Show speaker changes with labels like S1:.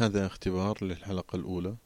S1: هذا اختبار للحلقة الأولى.